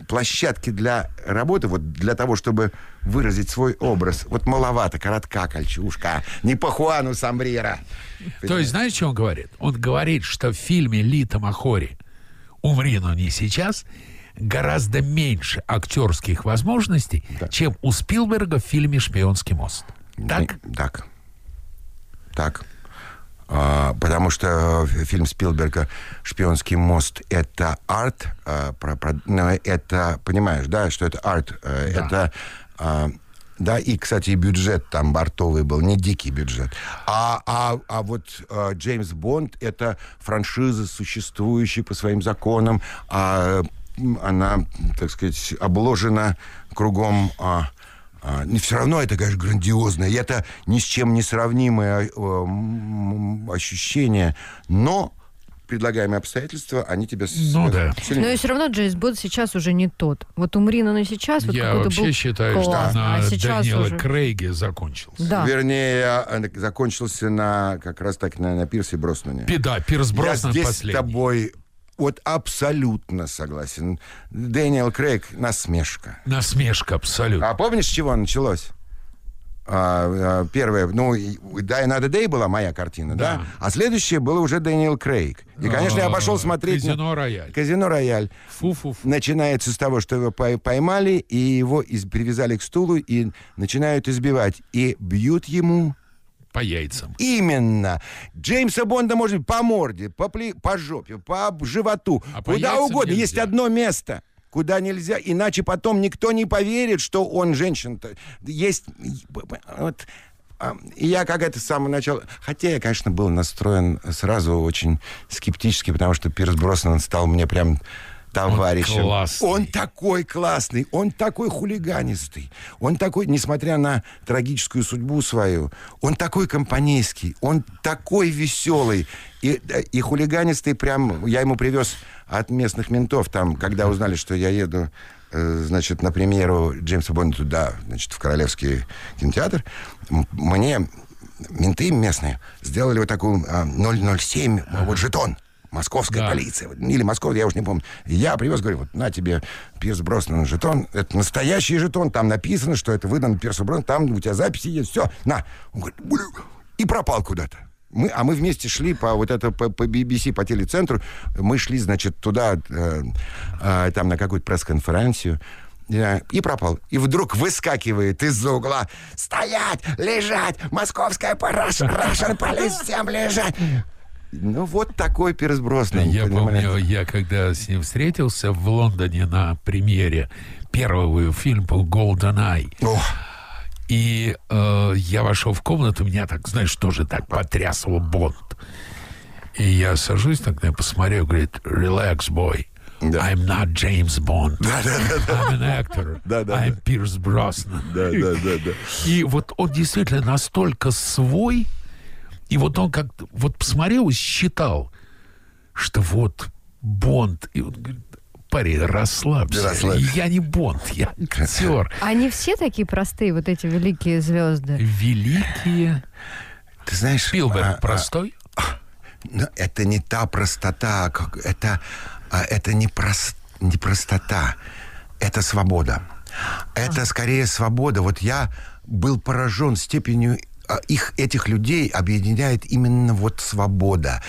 площадки для работы, вот для того, чтобы выразить свой образ, вот маловато, коротка кольчушка, не по Хуану Самбрера. То есть, знаешь, что он говорит? Он говорит, что в фильме Лита Махори «Умри, но не сейчас» гораздо меньше актерских возможностей, чем у Спилберга в фильме «Шпионский мост». Так? Так. Так. А, потому что э, фильм Спилберга «Шпионский мост» — это арт, про- про- но это, понимаешь, да, что это арт, э, Да. это а, да, и, кстати, бюджет там бортовый был, не дикий бюджет. А, а, а вот э, Джеймс Бонд — это франшиза, существующая по своим законам, а, она, так сказать, обложена кругом... А, а, не все равно это, конечно, грандиозное, и это ни с чем не сравнимое м, ощущение, но предлагаемые обстоятельства, они тебя с- Ну да. сильнее. Но и все равно Джеймс Бонд сейчас уже не тот. Вот умри, но и сейчас вот Я вообще был считаю, что классно, на а сейчас Даниэла уже... Крейге закончился. Да. Вернее, э, закончился на как раз так на, на Пирсе Броснане. Да, Пирс Я Броснан здесь с последний. тобой вот абсолютно согласен. Дэниел Крейг — насмешка. Насмешка абсолютно. А помнишь, с чего началось? А, а, первое, ну, Die Another Day была моя картина, да? Да. А следующее было уже Дэниел Крейг. И, конечно, я А, пошел смотреть... Казино Рояль. Казино Рояль. Фу-фу-фу. Начинается с того, что его пой- поймали, и его из- привязали к стулу, и начинают избивать. И бьют ему По яйцам. Именно. Джеймса Бонда может быть по морде, по, пле- по жопе, по животу, А по куда яйцам угодно. нельзя. Есть одно место, куда нельзя, иначе потом никто не поверит, что он женщина-то. Есть... Вот, а, и я как это с самого начала... Хотя я, конечно, был настроен сразу очень скептически, потому что Пирс Броснан стал мне прям товарищем. классный. Он такой классный, он такой хулиганистый, он такой, несмотря на трагическую судьбу свою, он такой компанейский, он такой веселый. И, э, и хулиганистый прям, я ему привез от местных ментов, там, когда узнали, что я еду э, значит, на премьеру Джеймса Бонда туда, значит, в Королевский кинотеатр, мне менты местные сделали вот такую а, 007, вот жетон. Московская Да. полиция. Или Москва, я уж не помню. Я привез, говорю, вот на тебе Пирс Броснан жетон. Это настоящий жетон. Там написано, что это выдан Пирсу Броснан. Там у тебя записи есть. Все, на. Он говорит, «Бля». и пропал куда-то. Мы, а мы вместе шли по вот это по, по BBC, по телецентру. Мы шли, значит, туда, э, э, там на какую-то пресс-конференцию. Я- И пропал. И вдруг выскакивает из-за угла. Стоять! Лежать! Московская параш, Russian Police, всем лежать! Ну, вот такой Пирс Броснан. Я понимаете? помню, я когда с ним встретился в Лондоне на премьере первого фильма был Golden Eye. О, И э, я вошел в комнату, меня так, знаешь, тоже так потрясывал Бонд. И я сажусь, тогда я посмотрел, говорит, relax, boy. Да. I'm not James Bond. I'm an actor. Да, да, I'm да. Pierce Brosnan. да, да, да, да. И вот он действительно настолько свой, и вот он как вот посмотрел и считал, что вот Бонд, и он говорит, парень, расслабься. Расслабься. Я не Бонд, я актер. Они все такие простые, вот эти великие звезды. Великие. Ты знаешь... Спилберг а, а, простой? Но это не та простота, как это, а, это не, прос- не простота, это свобода. Это скорее свобода. Вот я был поражен степенью а, их этих людей объединяет именно вот свобода.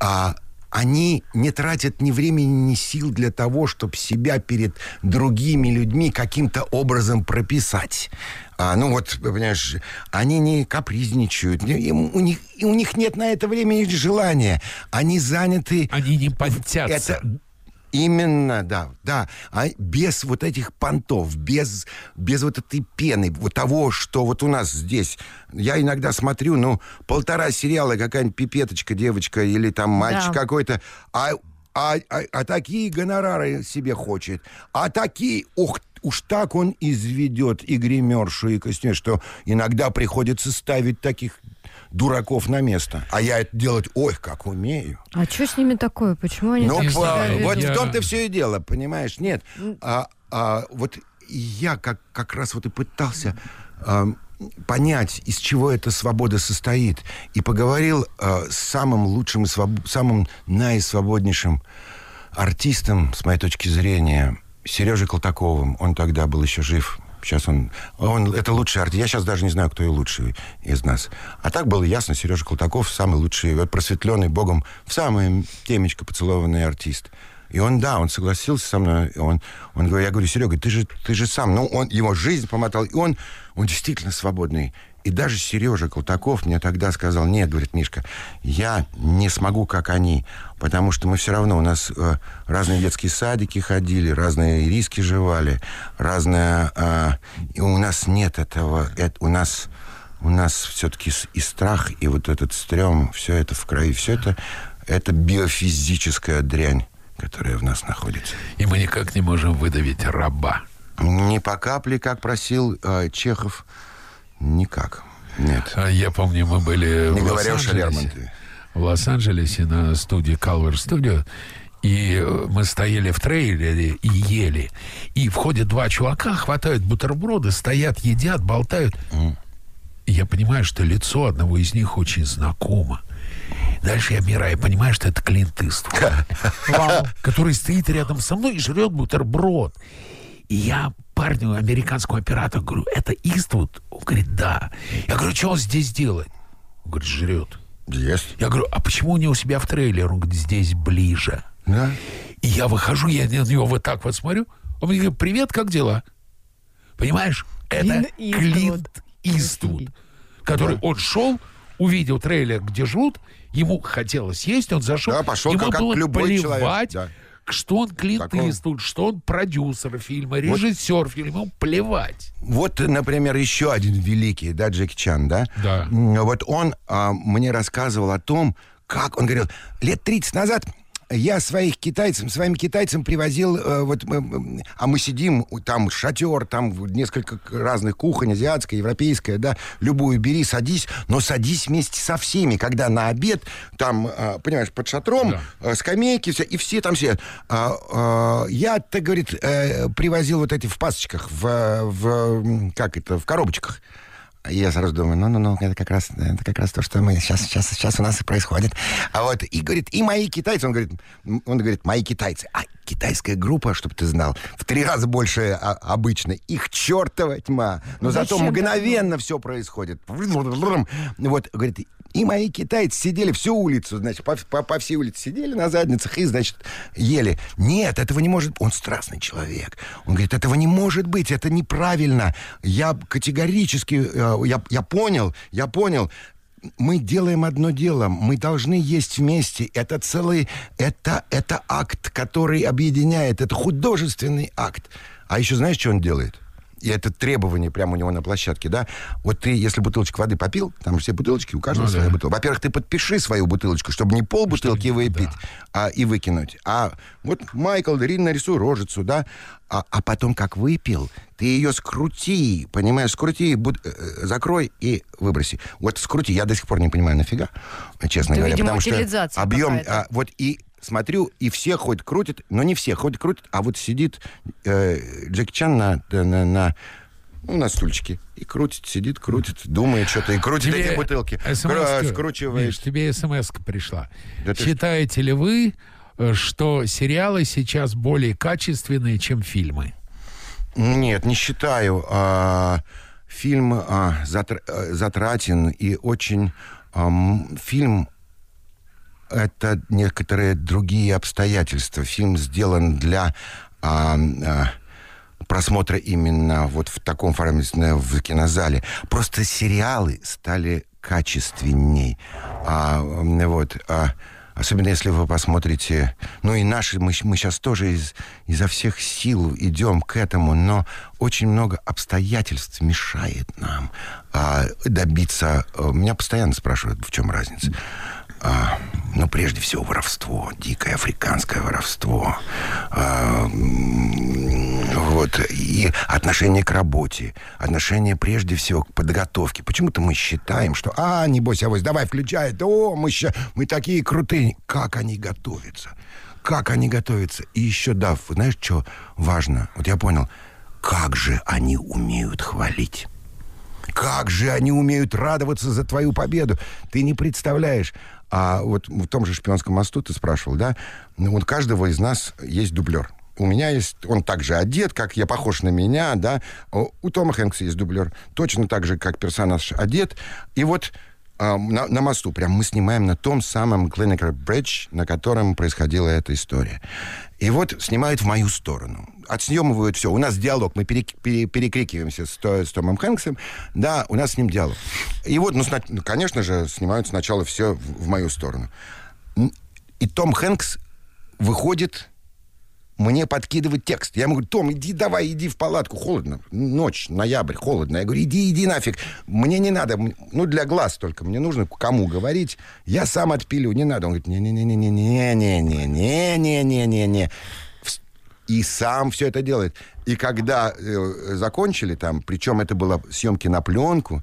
А, они не тратят ни времени, ни сил для того, чтобы себя перед другими людьми каким-то образом прописать. А, ну вот, понимаешь, они не капризничают, им- у, них, у них нет на это времени желания. Они заняты... Они не понтятся. Это именно, да, да. А без вот этих понтов, без, без вот этой пены, вот того, что вот у нас здесь. Я иногда смотрю, ну, полтора сериала, какая-нибудь пипеточка, девочка или там мальчик Да. какой-то, а, а, а, а такие гонорары себе хочет. А такие, ух, уж так он изведет и гримершу, и костюм, что иногда приходится ставить таких дураков на место. А я это делать, ой, как умею. А что с ними такое? Почему они Ну, так знаю, вот я- в том-то все и дело, понимаешь? Нет. А, а, вот я как, как раз вот и пытался ам, понять, из чего эта свобода состоит. И поговорил а, с самым лучшим и своб- самым наисвободнейшим артистом, с моей точки зрения, Сережей Колтаковым. Он тогда был еще жив. Сейчас он, он... Это лучший артист. Я сейчас даже не знаю, кто и лучший из нас. А так было ясно, Сережа Колтаков самый лучший, просветленный Богом, в самое темечко поцелованный артист. И он, да, он согласился со мной. И он, он я говорю, Серега, ты же, ты же сам. Ну, он, его жизнь помотал. И он, он действительно свободный. И даже Сережа Колтаков мне тогда сказал, нет, говорит, Мишка, я не смогу, как они, потому что мы все равно, у нас э, разные детские садики ходили, разные риски жевали, разные... Э, и у нас нет этого, это, у нас... У нас все-таки и страх, и вот этот стрём, все это в крови, все это, это биофизическая дрянь, которая в нас находится. И мы никак не можем выдавить раба. Не по капле, как просил э, Чехов, никак. Нет. А Я помню, мы были Не в Лос-Анджелесе. В Лос-Анджелесе на студии Calver Studio. И э, мы стояли в трейлере и ели. И входят два чувака, хватают бутерброды, стоят, едят, болтают. И я понимаю, что лицо одного из них очень знакомо. Дальше я мираю, понимаю, что это Клинт который стоит рядом со мной и жрет бутерброд. И я парню, американскому оператору, говорю, это Иствуд? Он говорит, да. Я говорю, что он здесь делает? Он говорит, жрет. Есть. Я говорю, а почему у него у себя в трейлере? Он говорит, здесь ближе. Да. И я выхожу, я на него вот так вот смотрю. Он мне говорит, привет, как дела? Понимаешь? Это Клинт Иствуд. Клинт Иствуд, который он шел, увидел трейлер, где жрут, ему хотелось есть, он зашел. Да, пошел, ему как- как было любой плевать, человек, что он Клинт Такого- Иствуд, что он продюсер фильма, режиссер фильма, ему плевать. Вот, например, еще один великий, да, Джеки Чан, да? Да. Вот он а, мне рассказывал о том, как, он говорил, лет 30 назад я своих китайцам, своим китайцам привозил, э, вот, м, а мы сидим, там шатер, там несколько разных кухонь, азиатская, европейская, да, любую бери, садись, но садись вместе со всеми, когда на обед, там, а, понимаешь, под шатром, Да. э, скамейки, все, и все там сидят. А, а, я, так говорит, э, привозил вот эти в пасочках, в, в, как это, в коробочках. Я сразу думаю, ну-ну-ну, это как раз, это как раз то, что мы сейчас, сейчас, сейчас у нас и происходит. А вот, и говорит, и мои китайцы, он говорит, он говорит, мои китайцы, а китайская группа, чтобы ты знал, в три раза больше а, обычной. Их чертова тьма. Но зато Зачем мгновенно все происходит. Вот, говорит, и мои китайцы сидели всю улицу, значит, по, по- по всей улице сидели на задницах и, значит, ели. Нет, этого не может... Он страстный человек. Он говорит, этого не может быть, это неправильно. Я категорически... э, я, я понял, я понял. Мы делаем одно дело. Мы должны есть вместе. Это целый... Это, это акт, который объединяет. Это художественный акт. А еще знаешь, что он делает? И это требование прямо у него на площадке, да? Вот ты, если бутылочку воды попил, там все бутылочки, у каждого Ну своя да. бутылка. Во-первых, ты подпиши свою бутылочку, чтобы не пол бутылки выпить а, и выкинуть. А вот Майкл Дарин нарисуй рожицу, да? А, а потом, как выпил, ты ее скрути, понимаешь, скрути, бут- э, закрой и выброси. Вот скрути, я до сих пор не понимаю, нафига, честно Это, говоря. видимо, потому что объем, а, вот и смотрю, и все хоть крутят, но не все хоть крутят, а вот сидит э, Джеки Чан на, на, на, ну, на стульчике и крутит, сидит, крутит, думает что-то и крутит эти бутылки. Кра- скручивает. Миш, тебе смс пришла. Да ты Считаете ли вы, э, что сериалы сейчас более качественные, чем фильмы? Нет, не считаю. А, фильм а, э, затратен и очень... фильм это некоторые другие обстоятельства. Фильм сделан для а, а, просмотра именно вот в таком формате в кинозале. Просто сериалы стали качественней. А, вот, а, особенно если вы посмотрите... Ну и наши, мы, мы сейчас тоже из, изо всех сил идем к этому, но очень много обстоятельств мешает нам а, добиться... а, Меня постоянно спрашивают, в чем разница. Прежде всего, воровство, дикое африканское воровство. А, вот, и отношение к работе, отношение прежде всего к подготовке. Почему-то мы считаем, что, а, небось, авось, давай, включай, да, о, мы, ща, мы такие крутые. Как они готовятся? Как они готовятся? И еще, да, знаешь, что важно? Вот я понял, как же они умеют хвалить. Как же они умеют радоваться за твою победу. Ты не представляешь. А вот в том же «Шпионском мосту» ты спрашивал, да? Ну, вот каждого из нас есть дублер. У меня есть... Он также одет, как я похож на меня, да? У Тома Хэнкса есть дублер. Точно так же, как персонаж одет. И вот а, на, на мосту. Прям мы снимаем на том самом Клинникер Бридж, на котором происходила эта история. И вот снимают в мою сторону. Отсъемывают все. У нас диалог. Мы перек, пере, перекрикиваемся с, с Томом Хэнксом. Да, у нас с ним диалог. И вот, ну, сна, ну конечно же, снимают сначала все в, в мою сторону. И Том Хэнкс выходит мне подкидывать текст. Я ему говорю, Том, иди давай, иди в палатку, холодно. Ночь, ноябрь, холодно. Я говорю, иди, иди нафиг. Мне не надо, ну, для глаз только. Мне нужно кому говорить. Я сам отпилю, не надо. Он говорит, не-не-не-не-не-не-не-не-не-не-не. И сам все это делает. И когда э, закончили там, причем это было съемки на пленку,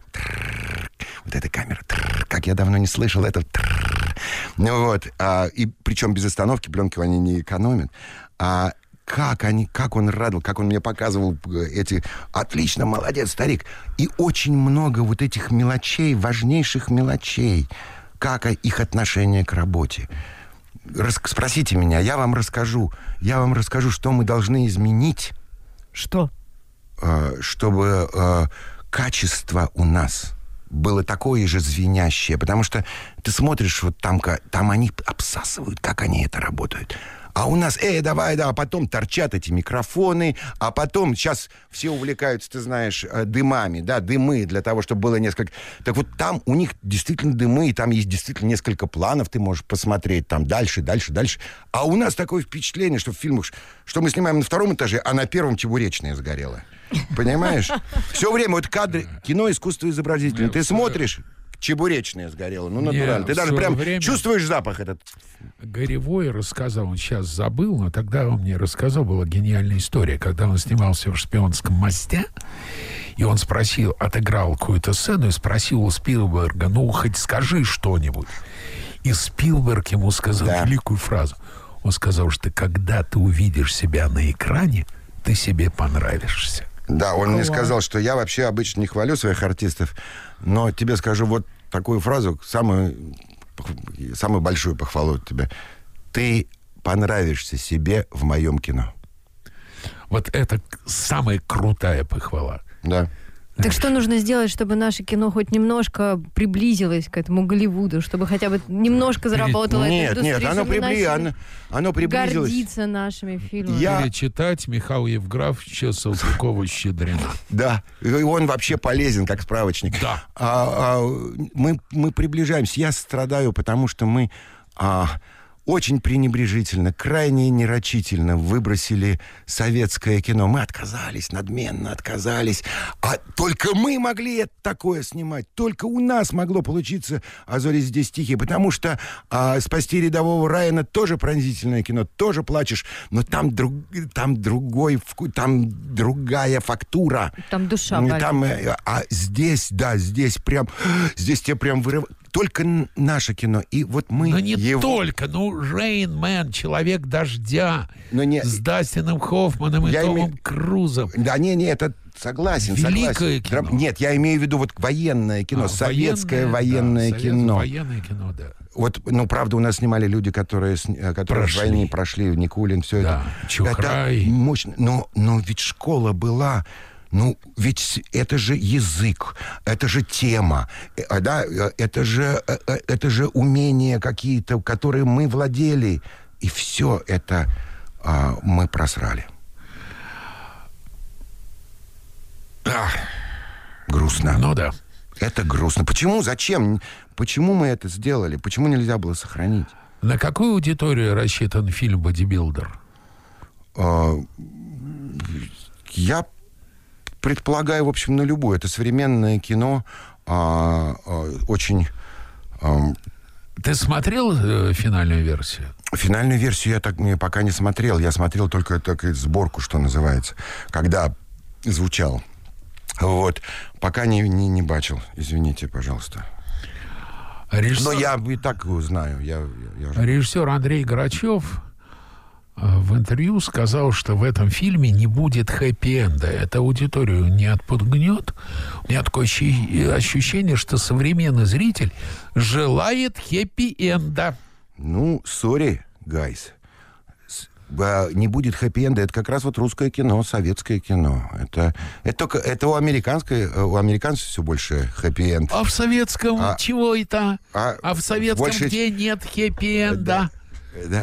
вот эта камера, как я давно не слышал это, ну вот, а, и причем без остановки, пленки они не экономят а как они, как он радовал, как он мне показывал эти... Отлично, молодец, старик. И очень много вот этих мелочей, важнейших мелочей, как их отношение к работе. Рас... Спросите меня, я вам расскажу. Я вам расскажу, что мы должны изменить. Что? Э, чтобы э, качество у нас было такое же звенящее. Потому что ты смотришь, вот там, там они обсасывают, как они это работают. А у нас, эй, давай, да, а потом торчат эти микрофоны, а потом сейчас все увлекаются, ты знаешь, э, дымами, да, дымы для того, чтобы было несколько... Так вот там у них действительно дымы, и там есть действительно несколько планов, ты можешь посмотреть там дальше, дальше, дальше. А у нас такое впечатление, что в фильмах, что мы снимаем на втором этаже, а на первом чебуречная сгорела. Понимаешь? Все время вот кадры, кино, искусство изобразительное. Ты смотришь, чебуречная сгорела. Ну, натурально. Ты даже прям время... чувствуешь запах этот. Горевой рассказал, он сейчас забыл, но тогда он мне рассказал, была гениальная история, когда он снимался в «Шпионском мосте», и он спросил, отыграл какую-то сцену и спросил у Спилберга, ну, хоть скажи что-нибудь. И Спилберг ему сказал да. великую фразу. Он сказал, что когда ты увидишь себя на экране, ты себе понравишься. Да, он Класс. мне сказал, что я вообще обычно не хвалю своих артистов, но тебе скажу вот такую фразу, самую, самую большую похвалу от тебя. Ты понравишься себе в моем кино. Вот это самая крутая похвала. Да. Так что нужно сделать, чтобы наше кино хоть немножко приблизилось к этому Голливуду, чтобы хотя бы немножко заработало Нет, эта нет, оно, прибли... оно, оно приблизилось. Гордиться нашими фильмами. Я... Перечитать Михаила Евграфовича Салтыкова-Щедрина. Да, и он вообще полезен, как справочник. Да. А, а, мы, мы приближаемся. Я страдаю, потому что мы... А, очень пренебрежительно, крайне нерочительно выбросили советское кино. Мы отказались, надменно отказались. А только мы могли такое снимать. Только у нас могло получиться «А зори здесь тихие». Потому что а, «Спасти рядового Райана» тоже пронзительное кино, тоже плачешь. Но там, друг, там другой вкус, там другая фактура. Там душа болит. Там, э, а здесь, да, здесь прям, здесь тебе прям вырывает только наше кино. И вот мы Но не его... только. Ну, Рейн Мэн, Человек дождя. Но не... С Дастином Хоффманом и я Томом име... Крузом. Да, не, не, это согласен, Великое согласен. кино. Нет, я имею в виду вот военное кино, а, советское военное, военное да, кино. Военное кино, да. Вот, ну, правда, у нас снимали люди, которые, э, которые прошли. в войне прошли, Никулин, все да. это. Чухрай. Это мощно. Но, но ведь школа была ну, ведь это же язык, это же тема, э, а, да, э, это же, э, это же умения какие-то, которые мы владели. И все это а, мы просрали. А. Грустно. Ну да. Это грустно. Почему? Зачем? Почему мы это сделали? Почему нельзя было сохранить? На какую аудиторию рассчитан фильм «Бодибилдер»? А, я предполагаю, в общем, на любую. Это современное кино, а, а, очень... А, Ты смотрел э, финальную версию? Финальную версию я так не, пока не смотрел. Я смотрел только так, сборку, что называется, когда звучал. Вот. Пока не, не, не бачил. Извините, пожалуйста. Режиссер... Но я и так знаю. Я, я, я... Режиссер Андрей Грачев в интервью сказал, что в этом фильме не будет хэппи-энда. Это аудиторию не отпугнет. У меня такое ощущение, что современный зритель желает хэппи-энда. Ну, sorry, guys. э, не будет хэппи-энда. Это как раз вот русское кино, советское кино. Это, это только это у американской, э, у американцев все больше хэппи-энд. А в советском А- чего это? а А, в советском больше- где нет хэппи-энда? Да,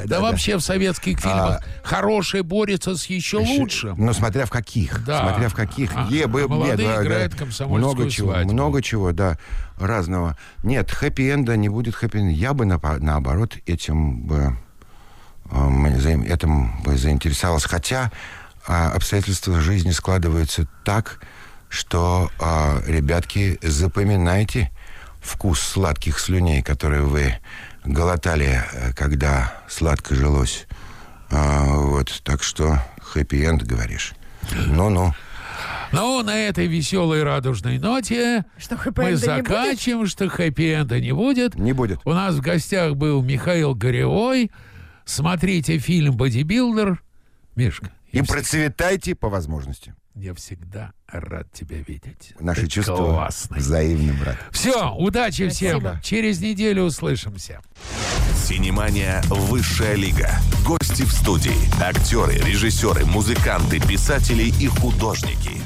Да, вообще в советских фильмах хороший борется с еще лучшим. Но смотря в каких. Да. Смотря в каких. А, Е- бы- а молодые нет, да, играют да. комсомольскую Много чего, свадьбу. много чего, да, разного. Нет, хэппи-энда не будет хэппи-энда. Я бы, напа- наоборот, этим бы, за- этим бы заинтересовался. Хотя а, обстоятельства жизни складываются так, что, а, ребятки, запоминайте вкус сладких слюней, которые вы глотали, э, когда сладко жилось. А, вот, так что хэппи-энд, говоришь. Ну-ну. Ну, на этой веселой радужной ноте Что мы заканчиваем, что хэппи-энда не будет. Не будет. У нас в гостях был Михаил Горевой. Смотрите фильм «Бодибилдер». Мишка, И процветайте по возможности. Я всегда рад тебя видеть. Наши Ты чувства классный. взаимны, брат. Все, удачи всем. Спасибо. Через неделю услышимся. Синемания «Высшая лига». Гости в студии. Актеры, режиссеры, музыканты, писатели и художники.